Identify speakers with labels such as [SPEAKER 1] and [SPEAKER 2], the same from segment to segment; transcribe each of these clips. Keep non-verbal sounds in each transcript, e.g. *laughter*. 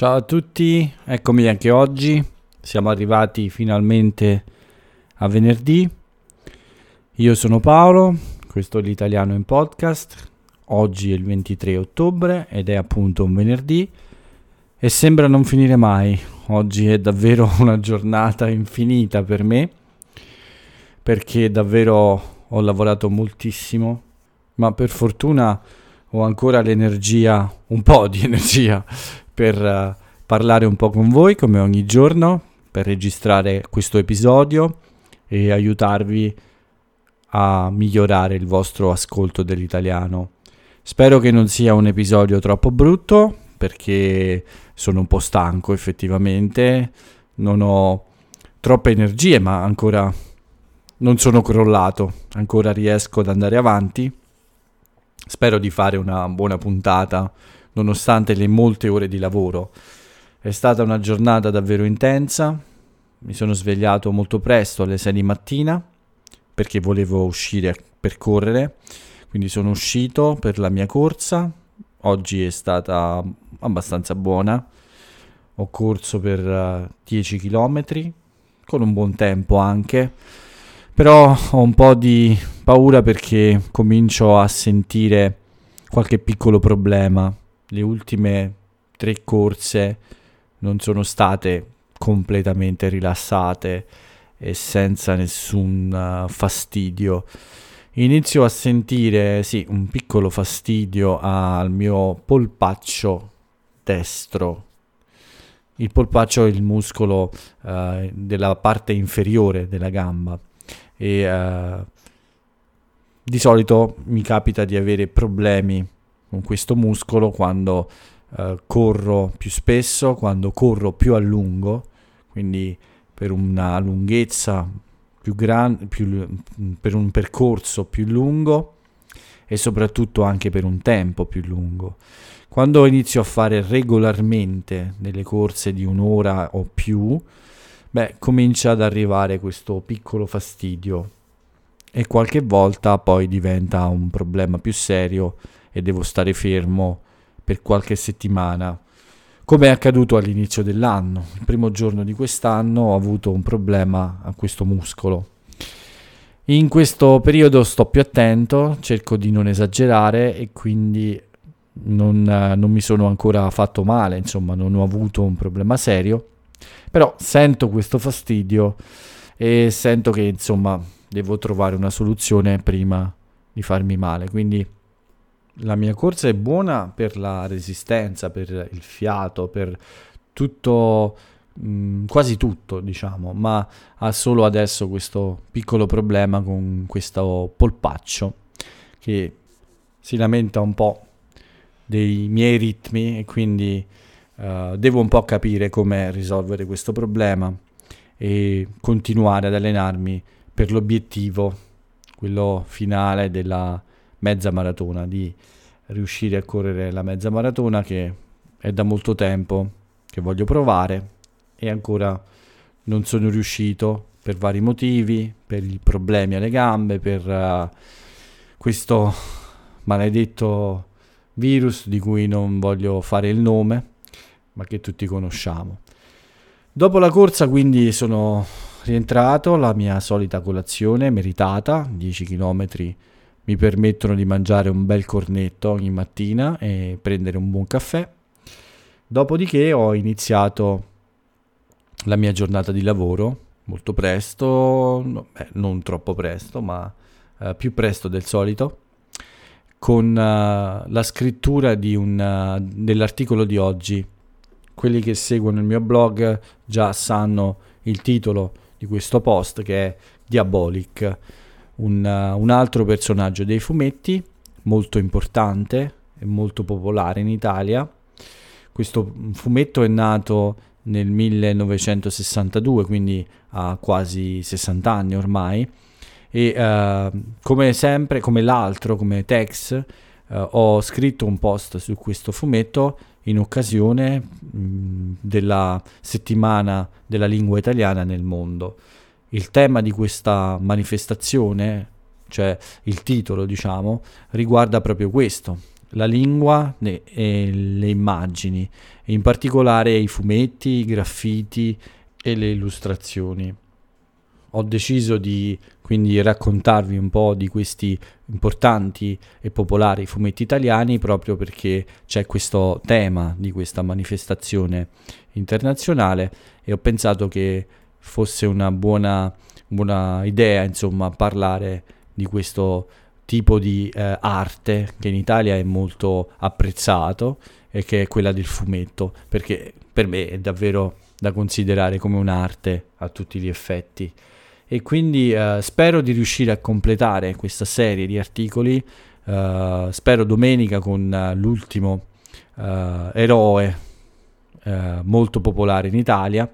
[SPEAKER 1] Ciao a tutti, eccomi anche oggi. Siamo arrivati finalmente a venerdì. Io sono Paolo, questo è l'italiano in podcast. Oggi è il 23 ottobre ed è appunto un venerdì e sembra non finire mai. Oggi è davvero *laughs* una giornata infinita per me perché davvero ho lavorato moltissimo, ma per fortuna ho ancora l'energia, un po' di *laughs* energia per uh, parlare un po' con voi come ogni giorno, per registrare questo episodio e aiutarvi a migliorare il vostro ascolto dell'italiano. Spero che non sia un episodio troppo brutto perché sono un po' stanco effettivamente, non ho troppe energie ma ancora non sono crollato, ancora riesco ad andare avanti. Spero di fare una buona puntata nonostante le molte ore di lavoro. È stata una giornata davvero intensa, mi sono svegliato molto presto alle 6 di mattina perché volevo uscire per correre, quindi sono uscito per la mia corsa, oggi è stata abbastanza buona, ho corso per uh, 10 km con un buon tempo anche, però ho un po' di paura perché comincio a sentire qualche piccolo problema le ultime tre corse non sono state completamente rilassate e senza nessun uh, fastidio. Inizio a sentire, sì, un piccolo fastidio al mio polpaccio destro. Il polpaccio è il muscolo uh, della parte inferiore della gamba e uh, di solito mi capita di avere problemi con questo muscolo quando uh, corro più spesso, quando corro più a lungo, quindi per una lunghezza più grande, per un percorso più lungo e soprattutto anche per un tempo più lungo. Quando inizio a fare regolarmente delle corse di un'ora o più, beh, comincia ad arrivare questo piccolo fastidio e qualche volta poi diventa un problema più serio e devo stare fermo per qualche settimana. Come è accaduto all'inizio dell'anno, il primo giorno di quest'anno ho avuto un problema a questo muscolo. In questo periodo sto più attento, cerco di non esagerare e quindi non, non, mi sono ancora fatto male, insomma non ho avuto un problema serio, però sento questo fastidio e sento che insomma devo trovare una soluzione prima di farmi male, quindi la mia corsa è buona per la resistenza, per il fiato, per tutto, mh, mm, quasi tutto, diciamo, ma ha solo adesso questo piccolo problema con questo polpaccio che si lamenta un po' dei miei ritmi e quindi uh, devo un po' capire come risolvere questo problema e continuare ad allenarmi per l'obiettivo, quello finale della mezza maratona, di riuscire a correre la mezza maratona che è da molto tempo che voglio provare e ancora non sono riuscito per vari motivi, per i problemi alle gambe, per uh, questo maledetto virus di cui non voglio fare il nome, ma che tutti conosciamo. Dopo la corsa quindi sono rientrato, la mia solita colazione meritata, 10 km mi permettono di mangiare un bel cornetto ogni mattina e prendere un buon caffè. Dopodiché ho iniziato la mia giornata di lavoro molto presto, no, beh, non troppo presto, ma uh, più presto del solito, con uh, la scrittura un, uh, dell'articolo di oggi. Quelli che seguono il mio blog già sanno il titolo di questo post che è Diabolic un, uh, un altro personaggio dei fumetti, molto importante e molto popolare in Italia. Questo fumetto è nato nel 1962, quindi ha quasi 60 anni ormai. E uh, come sempre, come l'altro, come Tex, uh, ho scritto un post su questo fumetto in occasione mh, della settimana della lingua italiana nel mondo il tema di questa manifestazione, cioè il titolo, diciamo, riguarda proprio questo, la lingua e le immagini, in particolare i fumetti, i graffiti e le illustrazioni. Ho deciso di quindi raccontarvi un po' di questi importanti e popolari fumetti italiani proprio perché c'è questo tema di questa manifestazione internazionale e ho pensato che fosse una buona, buona idea insomma parlare di questo tipo di eh, arte che in Italia è molto apprezzato e che è quella del fumetto, perché per me è davvero da considerare come un'arte a tutti gli effetti. E quindi eh, spero di riuscire a completare questa serie di articoli, eh, spero domenica con uh, l'ultimo uh, eroe uh, molto popolare in Italia.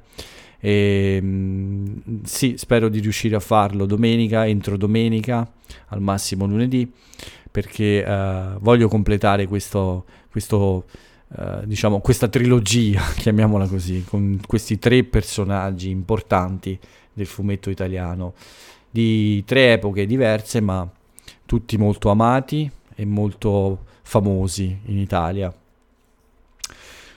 [SPEAKER 1] E, mm, sì, spero di riuscire a farlo domenica, entro domenica al massimo lunedì, perché uh, voglio completare questo, questo uh, diciamo, questa trilogia, *laughs* chiamiamola così, con questi tre personaggi importanti del fumetto italiano, di tre epoche diverse, ma tutti molto amati e molto famosi in Italia.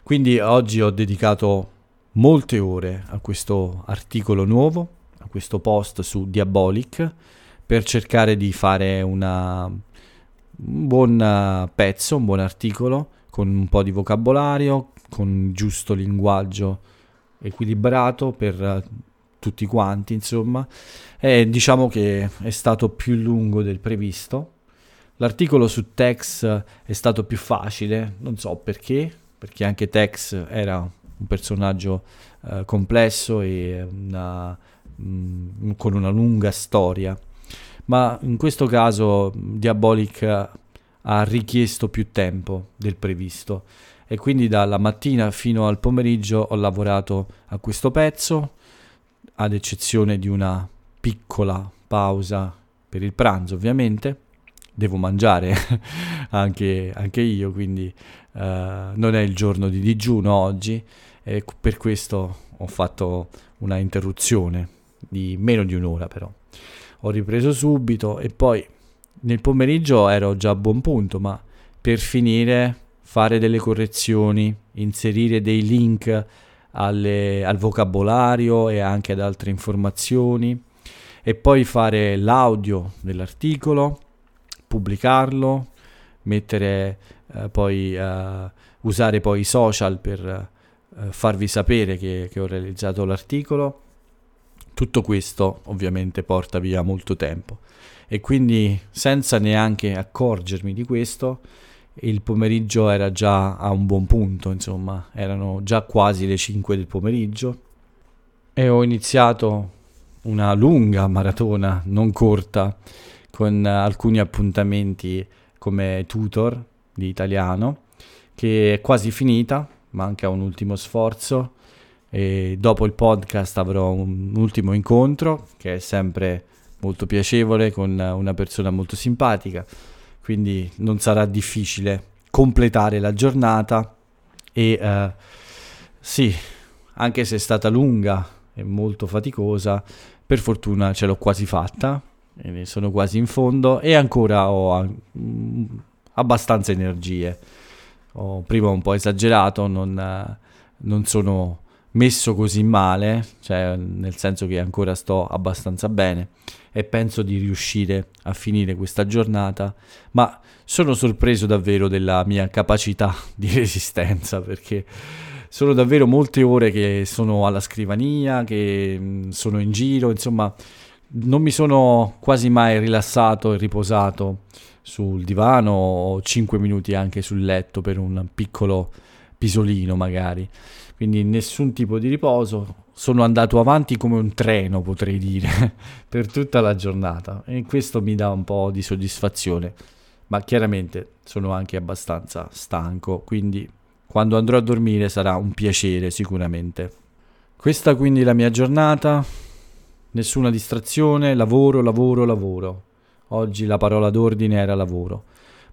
[SPEAKER 1] Quindi oggi ho dedicato molte ore a questo articolo nuovo, a questo post su Diabolic per cercare di fare una, un buon pezzo, un buon articolo con un po' di vocabolario, con giusto linguaggio equilibrato per tutti quanti, insomma. E diciamo che è stato più lungo del previsto. L'articolo su Tex è stato più facile, non so perché, perché anche Tex era un personaggio uh, complesso e una, mh, mm, con una lunga storia ma in questo caso Diabolic ha richiesto più tempo del previsto e quindi dalla mattina fino al pomeriggio ho lavorato a questo pezzo, ad eccezione di una piccola pausa per il pranzo ovviamente. Devo mangiare *laughs* anche, anche, io, quindi uh, non è il giorno di digiuno oggi e per questo ho fatto una interruzione di meno di un'ora però ho ripreso subito e poi nel pomeriggio ero già a buon punto, ma per finire fare delle correzioni, inserire dei link alle, al vocabolario e anche ad altre informazioni. E poi fare l'audio dell'articolo, pubblicarlo, mettere eh, poi eh, usare poi i social per eh, farvi sapere che, che ho realizzato l'articolo. Tutto questo ovviamente porta via molto tempo. E quindi senza neanche accorgermi di questo il pomeriggio era già a un buon punto, insomma, erano già quasi le 5 del pomeriggio. E ho iniziato una lunga maratona, non corta, con alcuni appuntamenti come tutor di italiano, che è quasi finita, manca un ultimo sforzo. E dopo il podcast avrò un ultimo incontro che è sempre molto piacevole con una persona molto simpatica, quindi non sarà difficile completare la giornata e uh, sì, anche se è stata lunga e molto faticosa, per fortuna ce l'ho quasi fatta, sono quasi in fondo e ancora ho uh, abbastanza energie. Ho prima un po' esagerato, non, non sono messo così male, cioè nel senso che ancora sto abbastanza bene e penso di riuscire a finire questa giornata, ma sono sorpreso davvero della mia capacità di *laughs* resistenza perché sono davvero molte ore che sono alla scrivania, che mm, sono in giro, insomma non mi sono quasi mai rilassato e riposato sul divano o 5 minuti anche sul letto per un piccolo pisolino magari quindi nessun tipo di riposo. Sono andato avanti come un treno, potrei dire, *laughs* per tutta la giornata e questo mi dà un po' di soddisfazione, ma chiaramente sono anche abbastanza stanco, quindi quando andrò a dormire sarà un piacere sicuramente. Questa quindi è la mia giornata, nessuna distrazione, lavoro, lavoro, lavoro. Oggi la parola d'ordine era lavoro,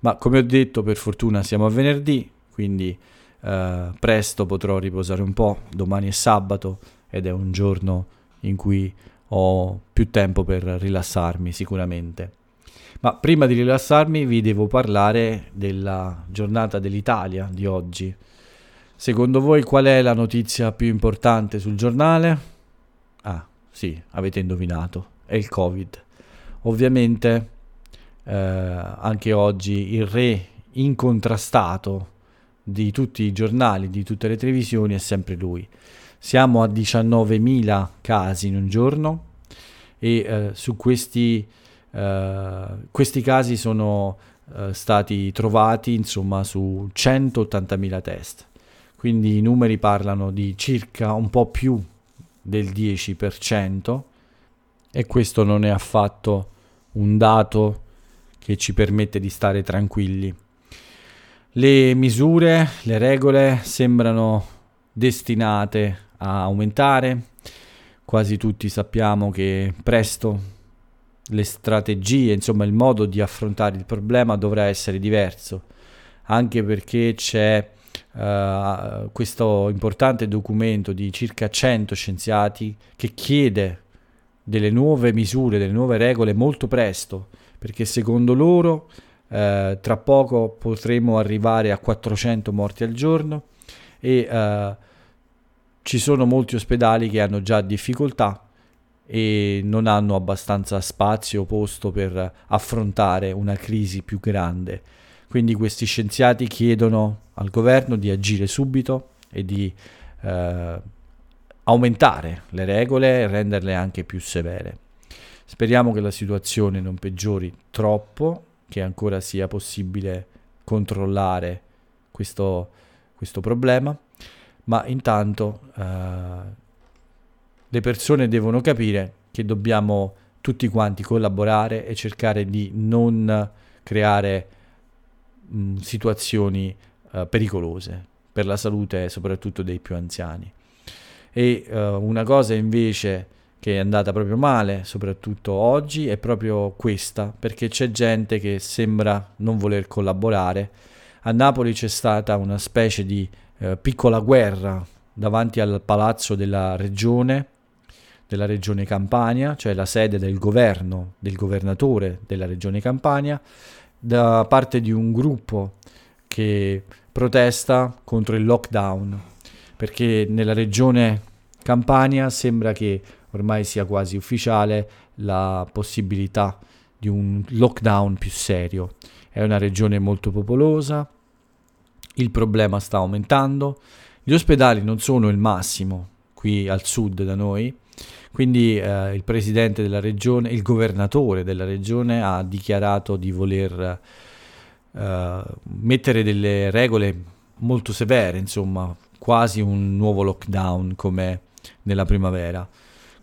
[SPEAKER 1] ma come ho detto per fortuna siamo a venerdì, quindi eh, presto potrò riposare un po', domani è sabato ed è un giorno in cui ho più tempo per rilassarmi sicuramente. Ma prima di rilassarmi vi devo parlare della giornata dell'Italia di oggi. Secondo voi qual è la notizia più importante sul giornale? Ah, sì, avete indovinato, è il Covid. Ovviamente eh, anche oggi il re incontrastato di tutti i giornali, di tutte le televisioni è sempre lui. Siamo a 19.000 casi in un giorno e eh, su questi, eh, questi casi sono eh, stati trovati insomma su 180.000 test. Quindi i numeri parlano di circa un po' più del 10% e questo non è affatto un dato che ci permette di stare tranquilli. Le misure, le regole sembrano destinate a aumentare. Quasi tutti sappiamo che presto le strategie, insomma il modo di affrontare il problema dovrà essere diverso, anche perché c'è uh, questo importante documento di circa 100 scienziati che chiede delle nuove misure, delle nuove regole molto presto, perché secondo loro uh, tra poco potremo arrivare a 400 morti al giorno e uh, ci sono molti ospedali che hanno già difficoltà e non hanno abbastanza spazio o posto per affrontare una crisi più grande. Quindi questi scienziati chiedono al governo di agire subito e di eh, aumentare le regole e renderle anche più severe. Speriamo che la situazione non peggiori troppo, che ancora sia possibile controllare questo, questo problema ma intanto eh, le persone devono capire che dobbiamo tutti quanti collaborare e cercare di non creare mh, situazioni eh, pericolose per la salute soprattutto dei più anziani. E eh, una cosa invece che è andata proprio male, soprattutto oggi, è proprio questa, perché c'è gente che sembra non voler collaborare. A Napoli c'è stata una specie di eh, piccola guerra davanti al palazzo della regione, della regione Campania, cioè la sede del governo, del governatore della regione Campania, da parte di un gruppo che protesta contro il lockdown, perché nella regione Campania sembra che ormai sia quasi ufficiale la possibilità di un lockdown più serio. È una regione molto popolosa, il problema sta aumentando, gli ospedali non sono il massimo qui al sud da noi, quindi eh, il presidente della regione, il governatore della regione ha dichiarato di voler eh, mettere delle regole molto severe, insomma, quasi un nuovo lockdown come nella primavera.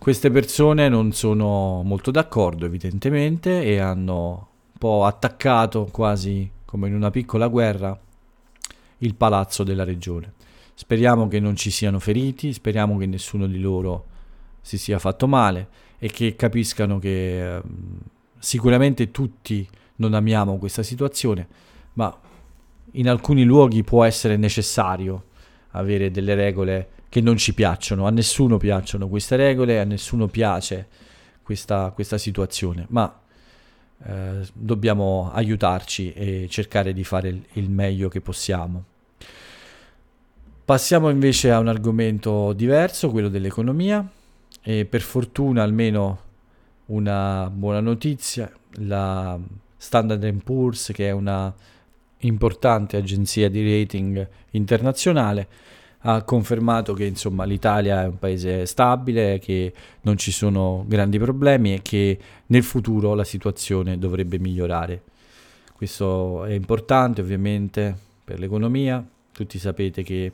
[SPEAKER 1] Queste persone non sono molto d'accordo evidentemente e hanno un po' attaccato quasi come in una piccola guerra il palazzo della regione. Speriamo che non ci siano feriti, speriamo che nessuno di loro si sia fatto male e che capiscano che eh, sicuramente tutti non amiamo questa situazione, ma in alcuni luoghi può essere necessario avere delle regole che non ci piacciono, a nessuno piacciono queste regole, a nessuno piace questa, questa situazione, ma eh, dobbiamo aiutarci e cercare di fare il, il meglio che possiamo. Passiamo invece a un argomento diverso, quello dell'economia. E per fortuna almeno una buona notizia, la Standard Poor's che è una importante agenzia di rating internazionale ha confermato che insomma l'Italia è un paese stabile, che non ci sono grandi problemi e che nel futuro la situazione dovrebbe migliorare. Questo è importante ovviamente per l'economia, tutti sapete che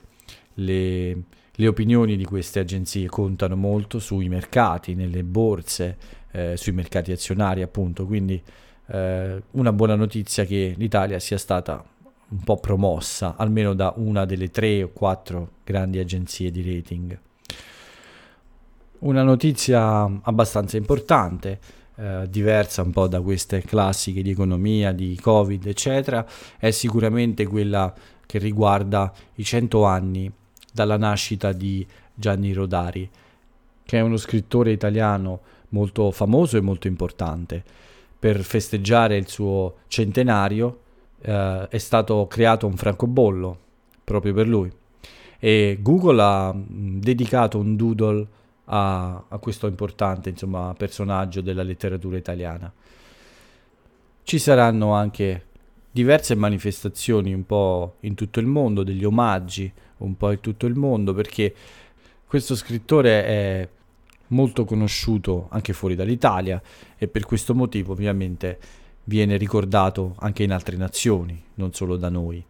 [SPEAKER 1] le, le opinioni di queste agenzie contano molto sui mercati, nelle borse, eh, sui mercati azionari appunto, quindi eh, una buona notizia che l'Italia sia stata un po' promossa, almeno da una delle tre o quattro grandi agenzie di rating. Una notizia abbastanza importante, eh, diversa un po' da queste classiche di economia, di Covid, eccetera, è sicuramente quella che riguarda i 100 anni dalla nascita di Gianni Rodari, che è uno scrittore italiano molto famoso e molto importante, per festeggiare il suo centenario eh, è stato creato un francobollo proprio per lui e Google ha dedicato un doodle a, a questo importante insomma, personaggio della letteratura italiana. Ci saranno anche diverse manifestazioni un po' in tutto il mondo, degli omaggi un po' in tutto il mondo, perché questo scrittore è molto conosciuto anche fuori dall'Italia e per questo motivo ovviamente viene ricordato anche in altre nazioni, non solo da noi.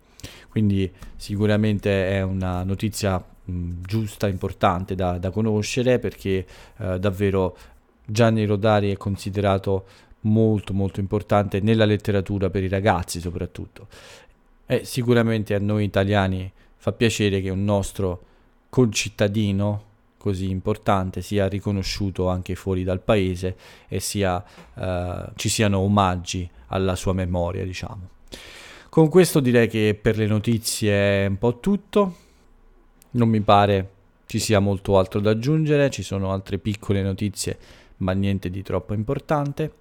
[SPEAKER 1] Quindi sicuramente è una notizia mh, giusta, importante da, da conoscere perché eh, davvero Gianni Rodari è considerato molto molto importante nella letteratura per i ragazzi soprattutto. E sicuramente a noi italiani fa piacere che un nostro concittadino così importante sia riconosciuto anche fuori dal paese e sia, eh, ci siano omaggi alla sua memoria, diciamo. Con questo direi che per le notizie è un po' tutto. Non mi pare ci sia molto altro da aggiungere, ci sono altre piccole notizie, ma niente di troppo importante.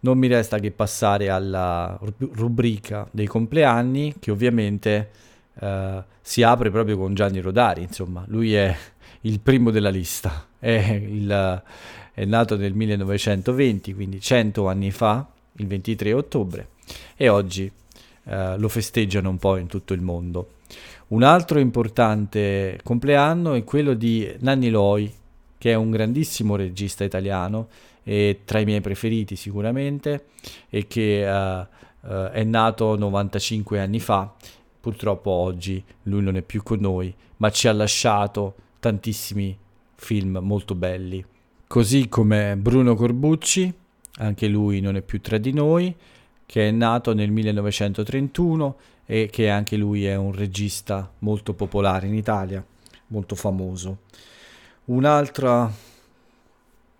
[SPEAKER 1] Non mi resta che passare alla rubrica dei compleanni, che ovviamente eh, si apre proprio con Gianni Rodari, insomma, lui è il primo della lista, è, il, è nato nel 1920, quindi 100 anni fa, il 23 ottobre, e oggi eh, lo festeggiano un po' in tutto il mondo. Un altro importante compleanno è quello di Nanni Loi, che è un grandissimo regista italiano e tra i miei preferiti sicuramente e che uh, uh, è nato 95 anni fa. Purtroppo oggi lui non è più con noi, ma ci ha lasciato tantissimi film molto belli. Così come Bruno Corbucci, anche lui non è più tra di noi, che è nato nel 1931 e che anche lui è un regista molto popolare in Italia, molto famoso. Un altro,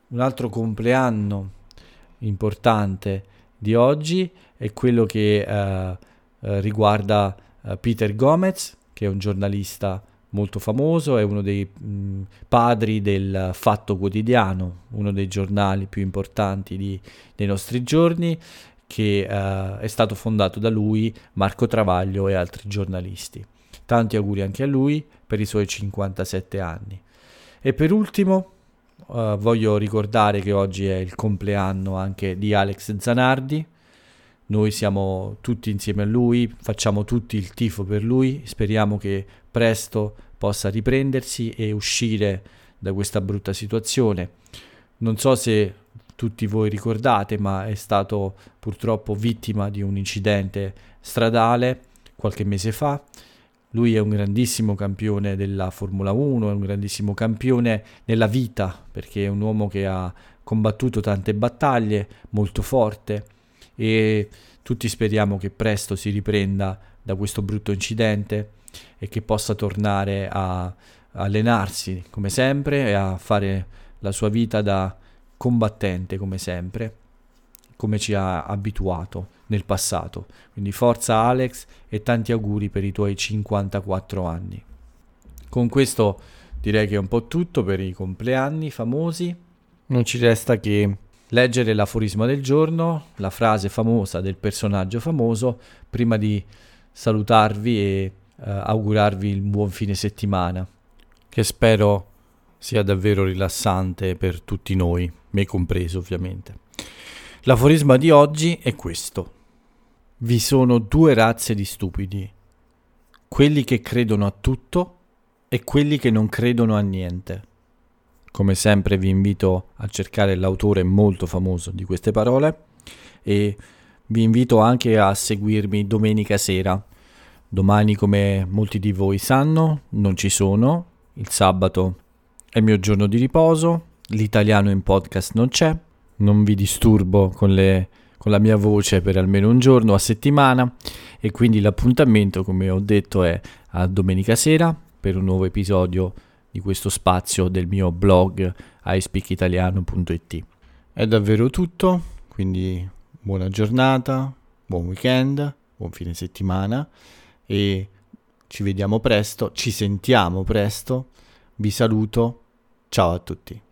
[SPEAKER 1] un altro compleanno importante di oggi è quello che eh, eh, riguarda eh, Peter Gomez, che è un giornalista molto famoso, è uno dei mh, padri del Fatto Quotidiano, uno dei giornali più importanti di, dei nostri giorni, che uh, è stato fondato da lui, Marco Travaglio e altri giornalisti. Tanti auguri anche a lui per i suoi 57 anni. E per ultimo uh, voglio ricordare che oggi è il compleanno anche di Alex Zanardi. Noi siamo tutti insieme a lui, facciamo tutti il tifo per lui, speriamo che presto possa riprendersi e uscire da questa brutta situazione. Non so se tutti voi ricordate, ma è stato purtroppo vittima di un incidente stradale qualche mese fa. Lui è un grandissimo campione della Formula 1, è un grandissimo campione nella vita, perché è un uomo che ha combattuto tante battaglie, molto forte e tutti speriamo che presto si riprenda da questo brutto incidente e che possa tornare a allenarsi come sempre e a fare la sua vita da combattente come sempre, come ci ha abituato nel passato. Quindi forza Alex e tanti auguri per i tuoi 54 anni. Con questo direi che è un po' tutto per i compleanni famosi. Non ci resta che leggere l'aforisma del giorno, la frase famosa del personaggio famoso, prima di salutarvi e uh, augurarvi il buon fine settimana, che spero sia davvero rilassante per tutti noi, me compreso ovviamente. L'aforisma di oggi è questo. Vi sono due razze di stupidi, quelli che credono a tutto e quelli che non credono a niente. Come sempre vi invito a cercare l'autore molto famoso di queste parole e vi invito anche a seguirmi domenica sera. Domani, come molti di voi sanno, non ci sono, il sabato è il mio giorno di riposo, l'italiano in podcast non c'è, non vi disturbo con, le, con la mia voce per almeno un giorno a settimana. E quindi l'appuntamento, come ho detto, è a domenica sera per un nuovo episodio di questo spazio del mio blog iSpeakitaliano.it. È davvero tutto, quindi buona giornata, buon weekend, buon fine settimana e ci vediamo presto, ci sentiamo presto. Vi saluto Ciao a tutti.